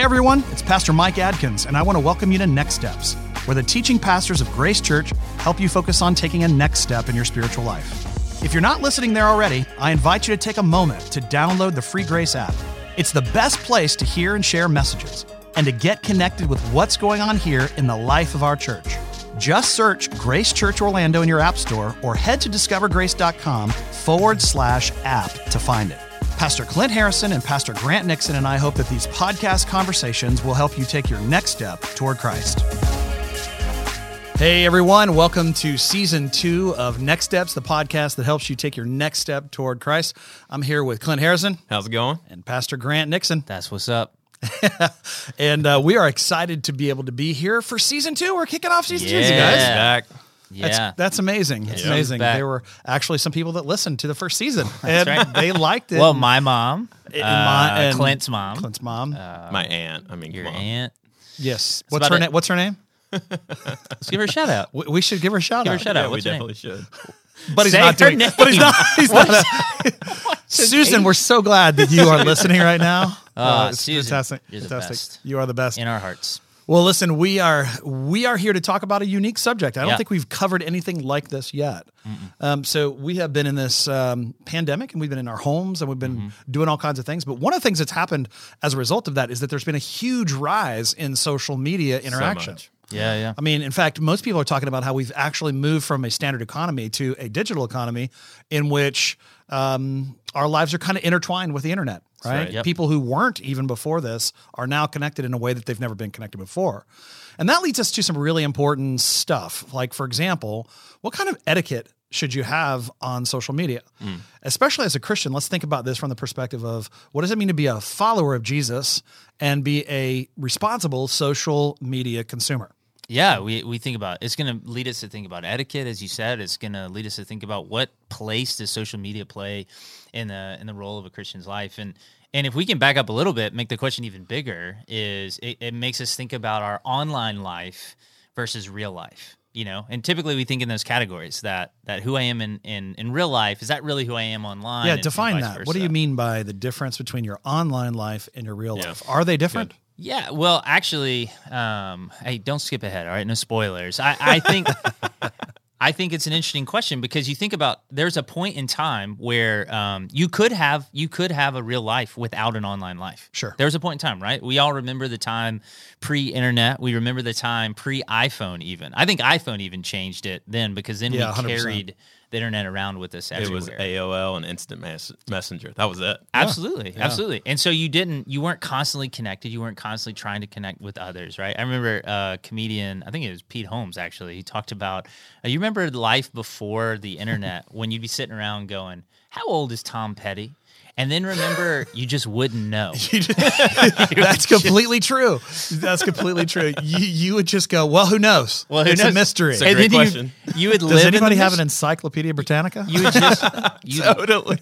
Hey everyone, it's Pastor Mike Adkins, and I want to welcome you to Next Steps, where the teaching pastors of Grace Church help you focus on taking a next step in your spiritual life. If you're not listening there already, I invite you to take a moment to download the free Grace app. It's the best place to hear and share messages and to get connected with what's going on here in the life of our church. Just search Grace Church Orlando in your app store or head to discovergrace.com forward slash app to find it. Pastor Clint Harrison and Pastor Grant Nixon and I hope that these podcast conversations will help you take your next step toward Christ. Hey everyone, welcome to season two of Next Steps, the podcast that helps you take your next step toward Christ. I'm here with Clint Harrison How's it going? and Pastor Grant Nixon. That's what's up. and uh, we are excited to be able to be here for season two. We're kicking off season two, you guys. Back. Yeah. That's, that's amazing. It's Yeah. amazing. Back. There were actually some people that listened to the first season and right. they liked it. well, my mom, And uh, and Clint's mom, Clint's mom. My aunt. I mean, your come on. aunt. yes. What's her name? What's her name? Let's give her a shout out. We, we should give her a shout Give her out. a shout Yeah, out. we What's her name? definitely should. But he's Say not doing. name. But he's not. He's not. A, Susan, we're so glad that you are listening right now. Ah, it's Susan, fantastic. you're the fantastic. best. You are the best. In our hearts. Well, listen, we are we are here to talk about a unique subject. I don't Yeah. think we've covered anything like this yet. Um, so we have been in this um, pandemic, and we've been in our homes, and we've been Mm-hmm. doing all kinds of things. But one of the things that's happened as a result of that is that there's been a huge rise in social media interaction. much. Yeah, yeah. I mean, in fact, most people are talking about how we've actually moved from a standard economy to a digital economy in which um, our lives are kind of intertwined with the internet, right? right. Yep. People who weren't even before this are now connected in a way that they've never been connected before. And that leads us to some really important stuff. Like, for example, what kind of etiquette should you have on social media? Hmm. Especially as a Christian, let's think about this from the perspective of what does it mean to be a follower of Jesus and be a responsible social media consumer? Yeah, we, we think about it's going to lead us to think about etiquette, as you said. It's going to lead us to think about what place does social media play in the in the role of a Christian's life, and and if we can back up a little bit, make the question even bigger, is it, it makes us think about our online life versus real life. You know, and typically we think in those categories that that who I am in in, in real life is that really who I am online? Yeah, and- and define vice that. What do you mean by the difference between your online life and your real Yeah. life? Are they different? Yeah, well, actually, um, hey, don't skip ahead. All right, no spoilers. I, I think, I think it's an interesting question because you think about there's a point in time where um, you could have you could have a real life without an online life. Sure. there's a point in time, right? We all remember the time pre-internet. We remember the time pre-iPhone. Even I think iPhone even changed it then because then Yeah, we 100%. carried the internet around with us everywhere. It was AOL and Instant Mes- Messenger. That was it. Absolutely, absolutely. And so you didn't, you weren't constantly connected. You weren't constantly trying to connect with others, right? I remember a comedian, I think it was Pete Holmes actually. He talked about, uh, you remember life before the internet when you'd be sitting around going, "How old is Tom Petty?" And then remember, you just wouldn't know. That's completely true. That's completely true. You, you would just go, well, who knows? Well, who it's a mystery. So- And great then you- question. You, would live. Does in the anybody have an Encyclopedia Britannica? You would just. You, Totally.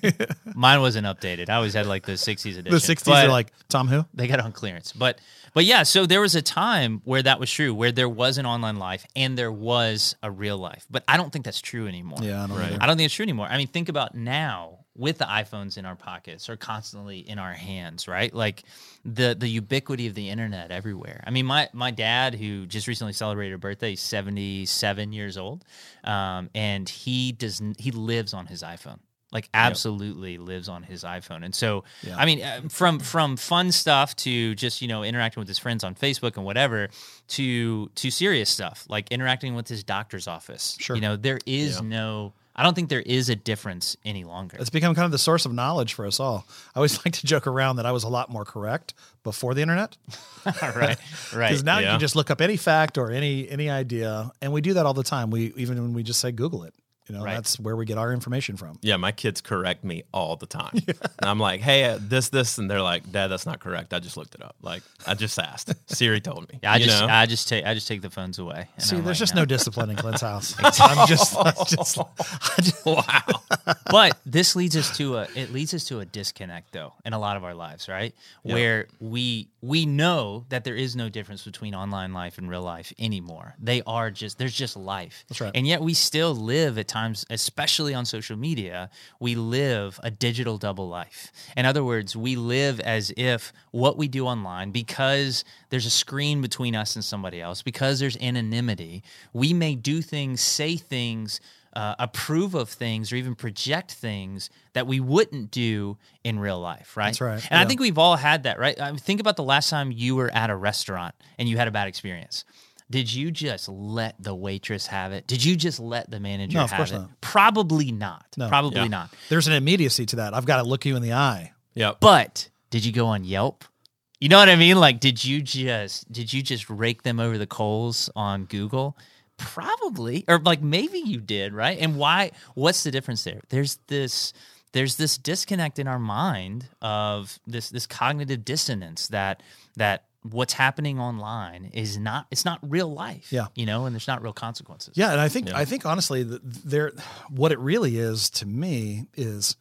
mine wasn't updated. I always had like the '60s edition. the 60s are like, Tom who? they got on clearance. But but yeah, so there was a time where that was true, where there was an online life and there was a real life. But I don't think that's true anymore. Yeah, I don't Right. I don't think it's true anymore. I mean, think about now with the iPhones in our pockets or constantly in our hands, right? Like the the ubiquity of the internet everywhere. I mean, my my dad, who just recently celebrated a birthday, he's seventy seven years old, um, and he does he lives on his iPhone. Like absolutely lives on his iPhone, and so Yeah. I mean, uh, from from fun stuff to just you know interacting with his friends on Facebook and whatever, to to serious stuff like interacting with his doctor's office. Sure. you know there is Yeah. no. I don't think there is a difference any longer. It's become kind of the source of knowledge for us all. I always like to joke around that I was a lot more correct before the internet. right, right. Because now you can just look up any fact or any any idea, and we do that all the time. We even when we just say Google it, you know, Right. that's where we get our information from. Yeah, my kids correct me all the time. And I'm like, hey, uh, this, this. And they're like, Dad, that's not correct. I just looked it up. Like, I just asked. Siri told me. I just, know? I just take, I just take the phones away. and See, I'm there's like, just no. no discipline in Clint's house. I'm just, I just, I just wow. but this leads us to a it leads us to a disconnect though in a lot of our lives right where we we know that there is no difference between online life and real life anymore they are just there's just life That's right. and yet we still live at times, especially on social media, we live a digital double life. In other words, we live as if what we do online, because there's a screen between us and somebody else, because there's anonymity, we may do things, say things uh, approve of things or even project things that we wouldn't do in real life, right? That's right. And Yeah. I think we've all had that, right? I mean, think about the last time you were at a restaurant and you had a bad experience. Did you just let the waitress have it? Did you just let the manager No, of have course it? not. Probably not. No. Probably Yeah. not. There's an immediacy to that. I've got to look you in the eye. Yep. But did you go on Yelp? You know what I mean? Like, did you just did you just rake them over the coals on Google? Probably, or like maybe you did, right? And why? What's the difference there? There's this there's this disconnect in our mind of this this cognitive dissonance that that what's happening online is not it's not real life. Yeah. you know, and there's not real consequences. Yeah, and I think I think honestly, th- there, what it really is to me is,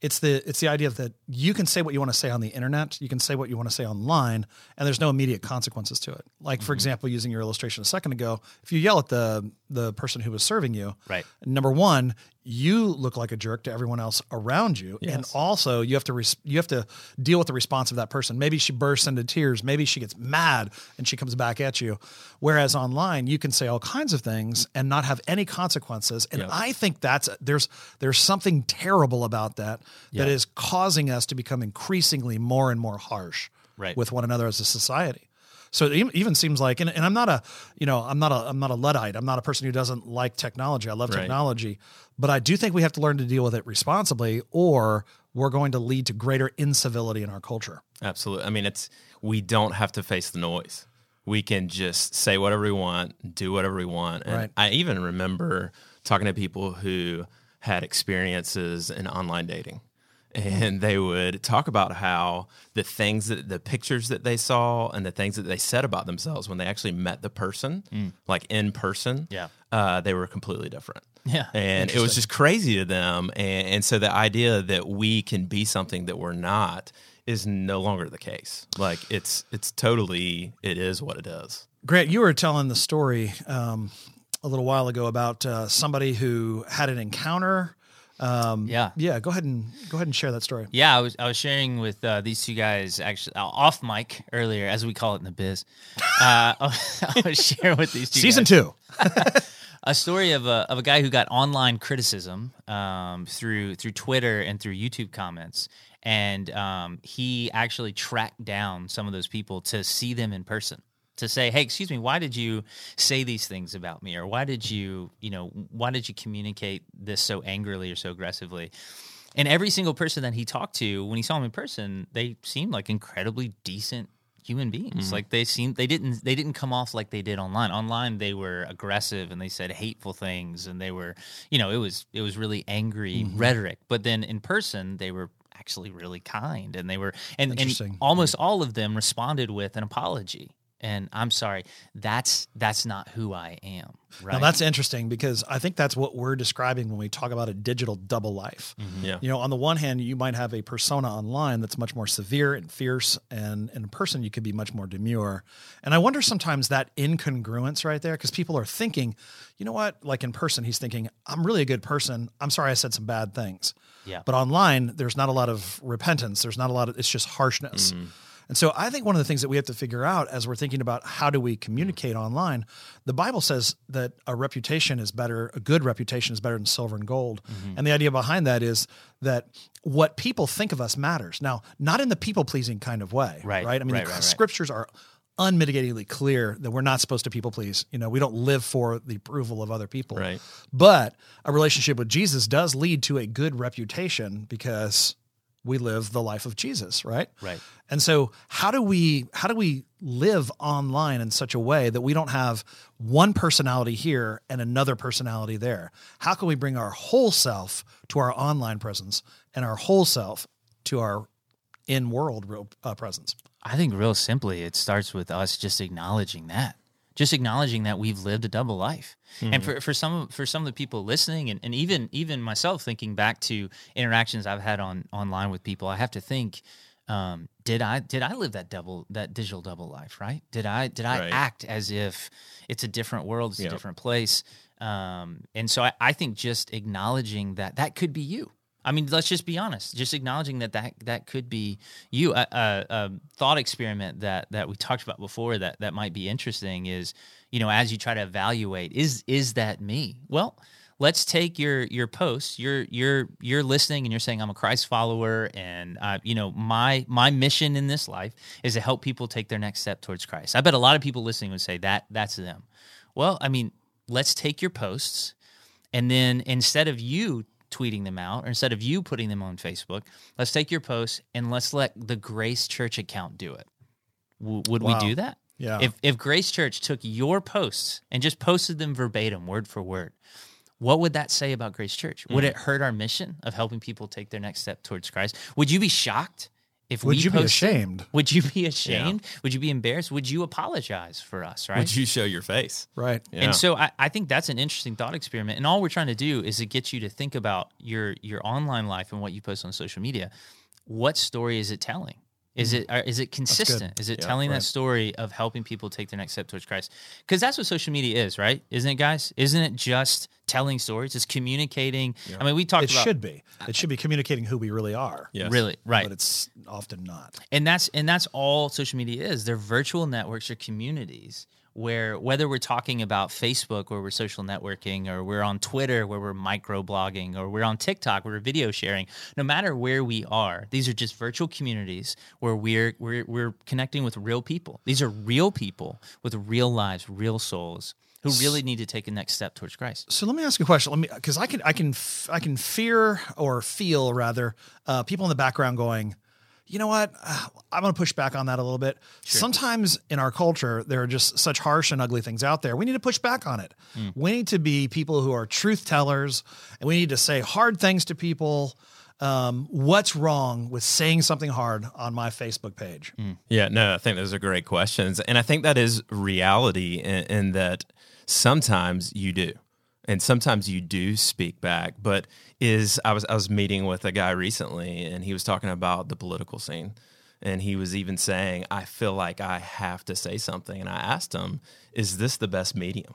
it's the it's the idea that you can say what you want to say on the internet, you can say what you want to say online, and there's no immediate consequences to it. Like Mm-hmm. for example, using your illustration a second ago, if you yell at the the person who was serving you, Right. Number one, you look like a jerk to everyone else around you, and also you have to res- you have to deal with the response of that person. Maybe she bursts into tears, maybe she gets mad and she comes back at you. Whereas online, you can say all kinds of things and not have any consequences. And I think that's there's there's something terrible about that that is causing us to become increasingly more and more harsh Right. with one another as a society. So it even- seems like, and, and I'm not a, you know, I'm not a, I'm not a luddite. I'm not a person who doesn't like technology. I love Right. technology, but I do think we have to learn to deal with it responsibly, or we're going to lead to greater incivility in our culture. Absolutely. I mean, it's we don't have to face the noise. We can just say whatever we want, do whatever we want. And Right. I even remember talking to people who had experiences in online dating. And they would talk about how the things that the pictures that they saw and the things that they said about themselves when they actually met the person, like in person, Yeah. uh, they were completely different. Yeah. And it was just crazy to them. And, and so the idea that we can be something that we're not is no longer the case. Like it's it's totally it is what it is. Grant, you were telling the story um, a little while ago about uh, somebody who had an encounter. Um, Yeah. yeah. Go ahead and go ahead and share that story. Yeah, I was I was sharing with uh, these two guys actually uh, off mic earlier, as we call it in the biz. Uh, I was sharing with these two Season guys two. a story of a of a guy who got online criticism um, through through Twitter and through YouTube comments, and um, he actually tracked down some of those people to see them in person to say, "Hey, excuse me, why did you say these things about me, or why did you, you know, why did you communicate this so angrily or so aggressively?" And every single person that he talked to, when he saw him in person, they seemed like incredibly decent human beings. Mm-hmm. Like they seemed they didn't they didn't come off like they did online. Online they were aggressive and they said hateful things and they were, you know, it was it was really angry mm-hmm. rhetoric. But then in person they were actually really kind and they were and, and almost mm. all of them responded with an apology. And I'm sorry, that's that's not who I am. Right. Now that's interesting because I think that's what we're describing when we talk about a digital double life. Mm-hmm. Yeah. You know, on the one hand, you might have a persona online that's much more severe and fierce, and in person, you could be much more demure. And I wonder sometimes that incongruence right there, because people are thinking, you know what, like in person, he's thinking, I'm really a good person. I'm sorry I said some bad things. Yeah. But online, there's not a lot of repentance. There's not a lot of, it's just harshness. Mm-hmm. And so I think one of the things that we have to figure out as we're thinking about how do we communicate online, the Bible says that a reputation is better, a good reputation is better than silver and gold. Mm-hmm. And the idea behind that is that what people think of us matters. Now, not in the people pleasing kind of way, Right, right? I mean, right, the right. scriptures are unmitigatedly clear that we're not supposed to people please. You know, we don't live for the approval of other people. Right. But a relationship with Jesus does lead to a good reputation because we live the life of Jesus, right? Right. And so how do we how do we live online in such a way that we don't have one personality here and another personality there? How can we bring our whole self to our online presence and our whole self to our in world real uh, presence? I think real simply, it starts with us just acknowledging that, just acknowledging that we've lived a double life. And for, for some for some of the people listening, and, and even even myself thinking back to interactions I've had on online with people, I have to think, um, did I did I live that double that digital double life? Right? Did I did I Right. act as if it's a different world, it's a different place? Um, and so I, I think just acknowledging that that could be you. I mean, let's just be honest. Just acknowledging that that, that could be you. A, a, a thought experiment that that we talked about before that that might be interesting is, you know, as you try to evaluate, is is that me? Well, let's take your your posts. You're you're you're listening and you're saying I'm a Christ follower, and uh, you know my my mission in this life is to help people take their next step towards Christ. I bet a lot of people listening would say that that's them. Well, I mean, let's take your posts, and then instead of you tweeting them out or instead of you putting them on Facebook, let's take your posts and let's let the Grace Church account do it. W- would Wow. we do that? Yeah. If if Grace Church took your posts and just posted them verbatim, word for word, what would that say about Grace Church? Would Mm. it hurt our mission of helping people take their next step towards Christ? Would you be shocked if Would we you be ashamed? Would you be ashamed? Would you be embarrassed? Would you apologize for us? Right? Would you show your face? Right. Yeah. And so I, I think that's an interesting thought experiment. And all we're trying to do is to get you to think about your your online life and what you post on social media. What story is it telling? Is it uh, is it consistent? Is it Yeah, telling right. that story of helping people take their next step towards Christ? Because that's what social media is, right? Isn't it, guys? Isn't it just telling stories? It's communicating. I mean, we talked It about should be. It should be communicating who we really are. Yes. really right. But it's often not. and that's and that's all social media is they're virtual networks or communities where whether we're talking about facebook where we're social networking or we're on twitter where we're microblogging or we're on tiktok where we're video sharing no matter where we are these are just virtual communities where we're we're, we're connecting with real people these are real people with real lives real souls who really need to take a next step towards christ So let me ask you a question. Let me because I can I can f- I can fear or feel rather uh, people in the background going, you know what? I'm going to push back on that a little bit. Sometimes in our culture, there are just such harsh and ugly things out there. We need to push back on it. We need to be people who are truth tellers, and we need to say hard things to people. Um, what's wrong with saying something hard on my Facebook page? Yeah, no, I think those are great questions. And I think that is reality in, in that sometimes you do. And sometimes you do speak back, but is I was I was meeting with a guy recently and he was talking about the political scene. And he was even saying, I feel like I have to say something. And I asked him, is this the best medium?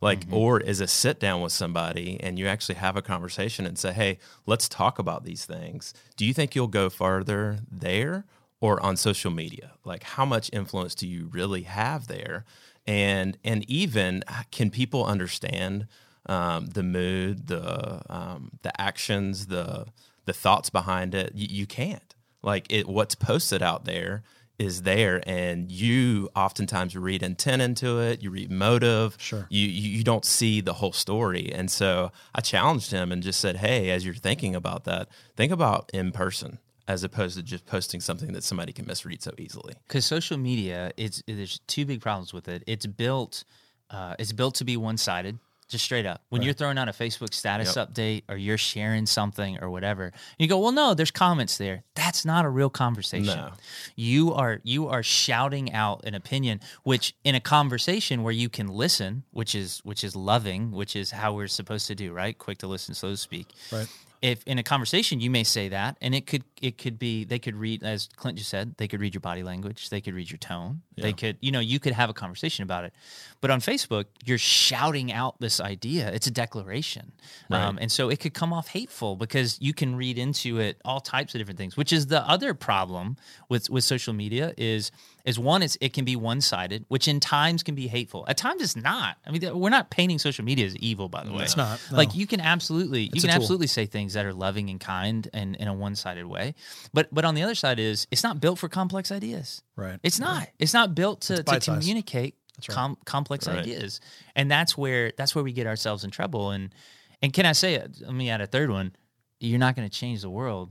Like, or is a sit down with somebody and you actually have a conversation and say, hey, let's talk about these things. Do you think you'll go farther there or on social media? Like, how much influence do you really have there? And and even uh, can people understand um, the mood, the um, the actions, the the thoughts behind it? You, you can't. Like it, what's posted out there is there and you oftentimes read intent into it you read motive Sure. you, you don't see the whole story and so i challenged him and just said hey as you're thinking about that think about in person as opposed to just posting something that somebody can misread so easily because social media it's there's two big problems with it it's built uh, it's built to be one-sided just straight up. When you're throwing out a facebook status update or you're sharing something or whatever you go well no there's comments there. That's not a real conversation. No. you are you are shouting out an opinion which in a conversation where you can listen which is which is loving which is how we're supposed to do right? Quick to listen slow to speak. Right. If in a conversation you may say that and it could it could be they could read as clint just said they could read your body language they could read your tone they could you know you could have a conversation about it. But on facebook you're shouting out this idea. It's a declaration. Um, and so it could come off hateful because you can read into it all types of different things which is the other problem with with social media is is one it's it can be one-sided which in times can be hateful. At times it's not. I mean we're not painting social media as evil by the way. It's not, no. like you can absolutely you can absolutely say things that are loving and kind and in a one-sided way. But but on the other side is it's not built for complex ideas. Right. it's not. It's not built to, to communicate right. com- complex Right. ideas. And that's where that's where we get ourselves in trouble. And and can i say it let me add a third one. You're not going to change the world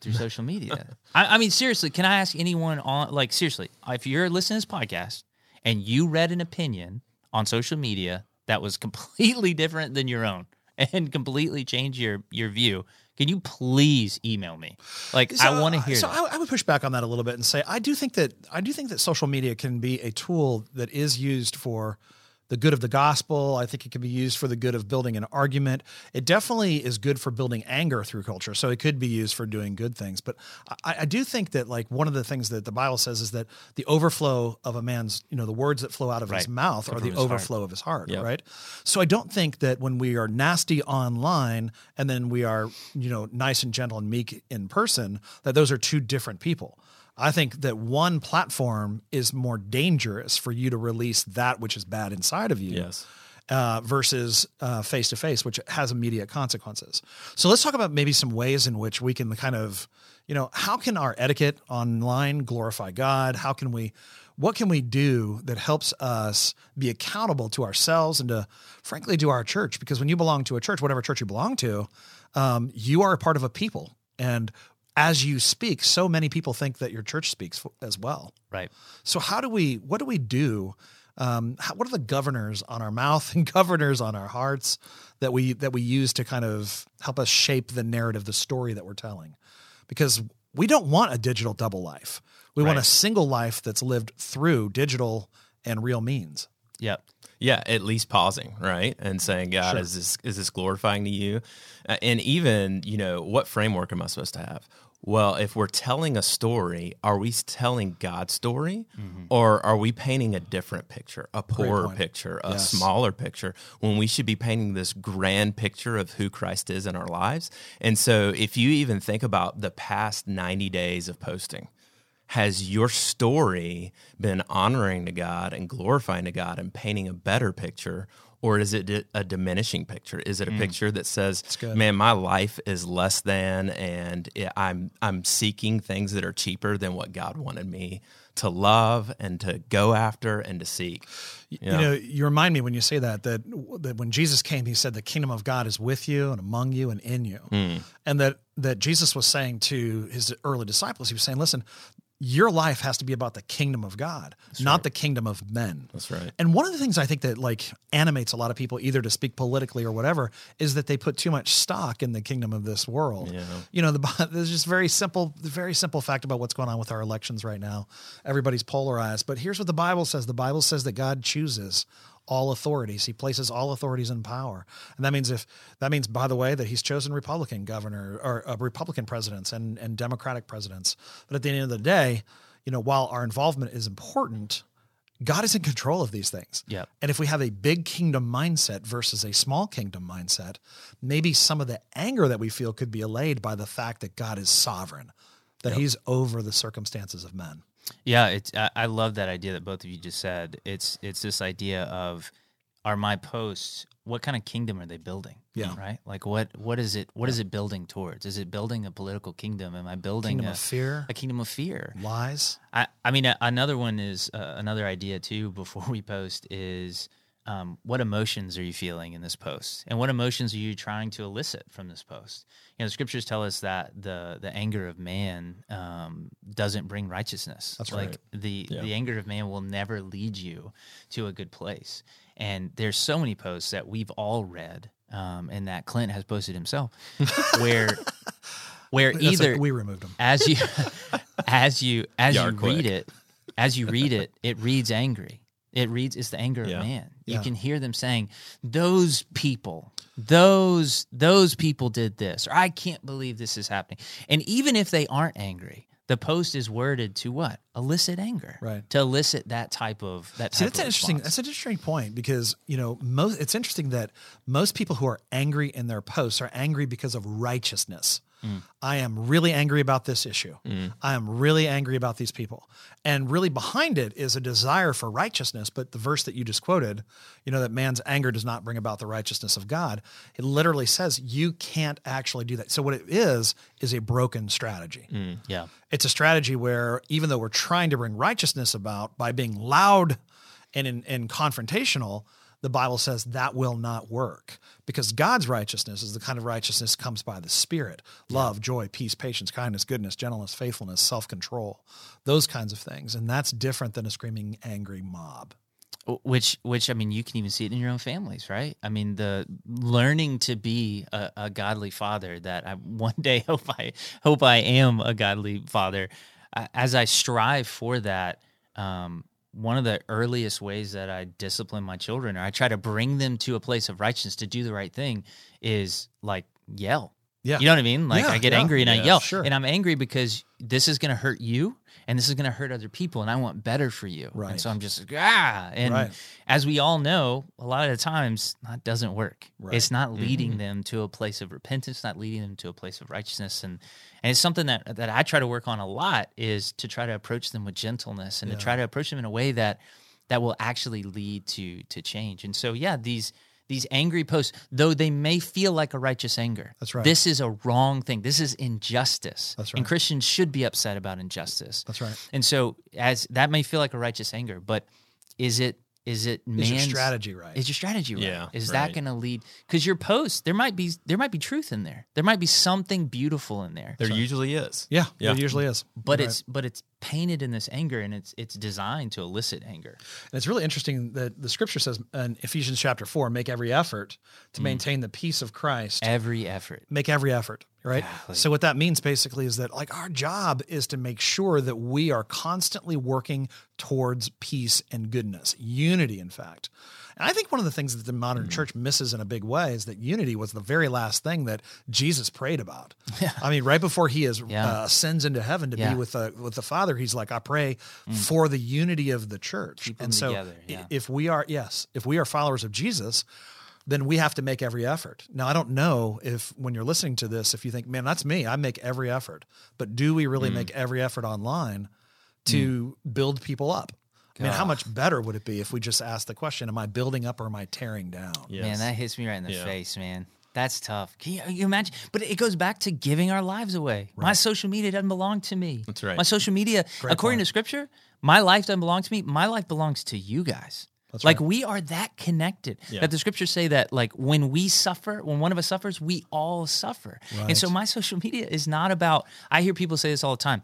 through social media I, I mean seriously can i ask anyone on like seriously if you're listening to this podcast and you read an opinion on social media that was completely different than your own and completely changed your your view can you please email me like i want to hear So. I, I would push back on that a little bit and say I do think that I do think that social media can be a tool that is used for the good of the gospel. I think it can be used for the good of building an argument. It definitely is good for building anger through culture. So it could be used for doing good things. But I, I do think that like one of the things that the Bible says is that the overflow of a man's, you know, the words that flow out of Right. his mouth Come are the his heart. overflow of his heart, Yep. right? So I don't think that when we are nasty online and then we are, you know, nice and gentle and meek in person, that those are two different people. I think that one platform is more dangerous for you to release that which is bad inside of you Yes. uh, versus face to face, which has immediate consequences. So let's talk about maybe some ways in which we can kind of, you know, how can our etiquette online glorify God? How can we, what can we do that helps us be accountable to ourselves and to, frankly, to our church? Because when you belong to a church, whatever church you belong to, um, you are a part of a people. And as you speak, so many people think that your church speaks as well. Right. So how do we? What do we do? Um, how, what are the governors on our mouth and governors on our hearts that we that we use to kind of help us shape the narrative, the story that we're telling? Because we don't want a digital double life. We want a single life that's lived through digital and real means. Yep. Yeah, at least pausing, right, and saying, "God, Sure. is this is this glorifying to you?" Uh, and even, you know, what framework am I supposed to have? Well, if we're telling a story, are we telling God's story, or are we painting a different picture, a poorer picture, a Yes. smaller picture, when we should be painting this grand picture of who Christ is in our lives? And so, if you even think about the past ninety days of posting, has your story been honoring to God and glorifying to God and painting a better picture? Or is it a diminishing picture? Is it a hmm. picture that says, "Man, my life is less than, and I'm I'm seeking things that are cheaper than what God wanted me to love and to go after and to seek." You Yeah. know, you remind me when you say that that that when Jesus came, he said the kingdom of God is with you and among you and in you, hmm. and that that Jesus was saying to his early disciples, he was saying, "Listen, your life has to be about the kingdom of God, not the kingdom of men." That's right. And one of the things I think that like animates a lot of people, either to speak politically or whatever, is that they put too much stock in the kingdom of this world. Yeah. You know, the, there's just very simple, the very simple fact about what's going on with our elections right now. Everybody's polarized, but here's what the Bible says: the Bible says that God chooses all authorities. He places all authorities in power, and that means if that means, by the way, that He's chosen Republican governor or uh, Republican presidents and and Democratic presidents. But at the end of the day, you know, while our involvement is important. God is in control of these things. Yep. And if we have a big kingdom mindset versus a small kingdom mindset, maybe some of the anger that we feel could be allayed by the fact that God is sovereign, that he's over the circumstances of men. Yeah, it's I, I love that idea that both of you just said. It's it's this idea of are my posts what kind of kingdom are they building? Yeah. Right? Like what what is it what is it building towards? Is it building a political kingdom? Am I building a Kingdom a, of fear, a kingdom of fear? lies. I, I mean, a, another one is uh, another idea too. Before we post, is um, what emotions are you feeling in this post, and what emotions are you trying to elicit from this post? You know, the scriptures tell us that the the anger of man um, doesn't bring righteousness. That's like right. the Yeah. the anger of man will never lead you to a good place. And there's so many posts that we've all read, um, and that Clint has posted himself, where where That's either like we removed him. as you as you as Y'all you quick. read it as you read it it reads angry it reads it's the anger Yeah. of man you Yeah. can hear them saying those people those those people did this or i can't believe this is happening and even if they aren't angry the post is worded to what elicit anger Right. to elicit that type of that type See, that's an interesting. That's an interesting point because you know most. It's interesting that most people who are angry in their posts are angry because of righteousness. Mm. I am really angry about this issue. Mm. I am really angry about these people, and really behind it is a desire for righteousness. But the verse that you just quoted, you know, that man's anger does not bring about the righteousness of God. It literally says you can't actually do that. So what it is is a broken strategy. Mm, yeah It's a strategy where even though we're trying to bring righteousness about by being loud and, in, and confrontational, the Bible says that will not work because God's righteousness is the kind of righteousness that comes by the Spirit love, joy, peace, patience, kindness, goodness, gentleness, faithfulness, self control, those kinds of things. And that's different than a screaming, angry mob. which which i mean you can even see it in your own families right i mean the learning to be a, a godly father that i one day hope i hope i am a godly father as i strive for that um one of the earliest ways that I discipline my children or I try to bring them to a place of righteousness to do the right thing is like yell. Yeah. You know what I mean? Like Yeah, I get yeah, angry and I yeah, yell. sure. And I'm angry because this is going to hurt you and this is going to hurt other people and I want better for you. Right. And so I'm just like, ah. And Right. as we all know, a lot of the times that doesn't work. Right. It's not leading them to a place of repentance, not leading them to a place of righteousness. And and it's something that that I try to work on a lot is to try to approach them with gentleness and to try to approach them in a way that that will actually lead to to change. And so yeah, these these angry posts, though they may feel like a righteous anger, That's right. This is a wrong thing. This is injustice. That's And. Christians should be upset about injustice. That's right. And so, as that may feel like a righteous anger, but is it is it Is your strategy right? Is your strategy right? Yeah, Is that going to lead? Because your post, there might be there might be truth in there. There might be something beautiful in there. There usually is. yeah, Yeah. it usually is. but Right. it's but it's painted in this anger, and it's it's designed to elicit anger. And it's really interesting that the scripture says in Ephesians chapter four, make every effort Mm. to maintain the peace of Christ. Every effort. make every effort, right? Golly. So what that means basically is that like our job is to make sure that we are constantly working towards peace and goodness, unity in fact. And I think one of the things that the modern Mm. church misses in a big way is that unity was the very last thing that Jesus prayed about. Yeah. I mean, right before he is Yeah. uh, ascends into heaven to Yeah. Be with the with the Father, he's like, I pray for the unity of the church. Keep and so together, yeah. if we are yes, if we are followers of Jesus, then we have to make every effort. Now, I don't know if when you're listening to this, if you think, man, that's me, I make every effort. But do we Mm. really make every effort online to build people up? I mean, how much better would it be if we just asked the question, am I building up or am I tearing down? Yes. Man, that hits me right in the Yeah. face, man. That's tough. Can you, you imagine? But it goes back to giving our lives away. My social media doesn't belong to me. That's right. My social media, Great according point. to scripture, my life doesn't belong to me. My life belongs to you guys. That's like right. we are that connected Yeah. that the scriptures say that like when we suffer, when one of us suffers, we all suffer. And so my social media is not about. I hear people say this all the time.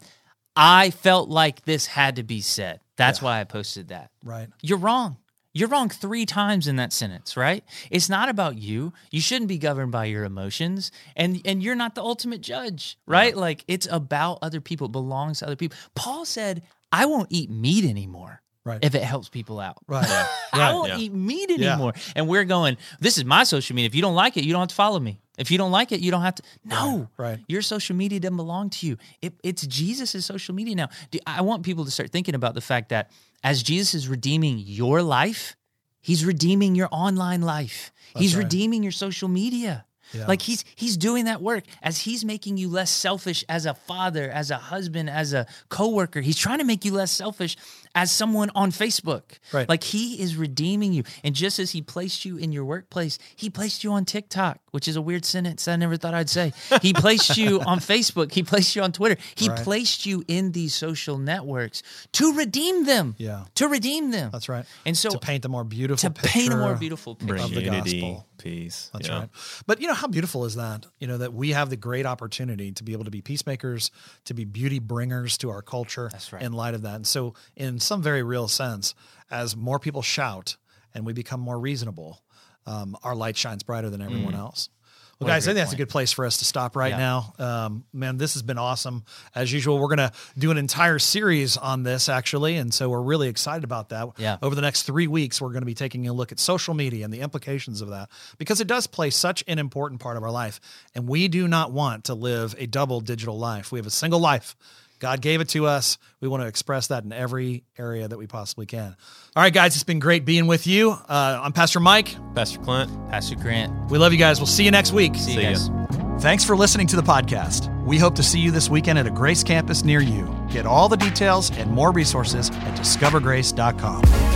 I felt like this had to be said. That's why I posted that. Right. You're wrong. You're wrong three times in that sentence, right? It's not about you. You shouldn't be governed by your emotions, and and you're not the ultimate judge, right? Like it's about other people. It belongs to other people. Paul said, "I won't eat meat anymore." Right. If it helps people out. Right. I Right. won't yeah. eat meat Yeah. anymore. And we're going, this is my social media. If you don't like it, you don't have to follow me. If you don't like it, you don't have to. No. Right. Your social media doesn't belong to you. It, it's Jesus' social media now. Do- I want people to start thinking about the fact that as Jesus is redeeming your life, he's redeeming your online life. he's right. redeeming your social media. Yeah. Like he's he's doing that work as he's making you less selfish as a father, as a husband, as a coworker. He's trying to make you less selfish as someone on Facebook. Right. Like he is redeeming you. And just as he placed you in your workplace, he placed you on TikTok, which is a weird sentence I never thought I'd say. He placed you on Facebook, he placed you on Twitter. He Right. placed you in these social networks to redeem them. Yeah. To redeem them. That's right. And so to paint the more beautiful to paint a more beautiful picture. Of the gospel. Peace. That's yeah. right. But you know how beautiful is that? You know that we have the great opportunity to be able to be peacemakers, to be beauty bringers to our culture. That's right. In light of that, and so in some very real sense, as more people shout and we become more reasonable, um, our light shines brighter than everyone else. Well. What guys, I think that's a good place for us to stop right Yeah. now. Um, man, this has been awesome. As usual, we're going to do an entire series on this, actually. And so we're really excited about that. Yeah. Over the next three weeks, we're going to be taking a look at social media and the implications of that because it does play such an important part of our life. And we do not want to live a double digital life. We have a single life. God gave it to us. We want to express that in every area that we possibly can. All right, guys, it's been great being with you. Uh, I'm Pastor Mike. Pastor Clint. Pastor Grant. We love you guys. We'll see you next week. See you See ya. guys. Thanks for listening to the podcast. We hope to see you this weekend at a Grace campus near you. Get all the details and more resources at discovergrace.com.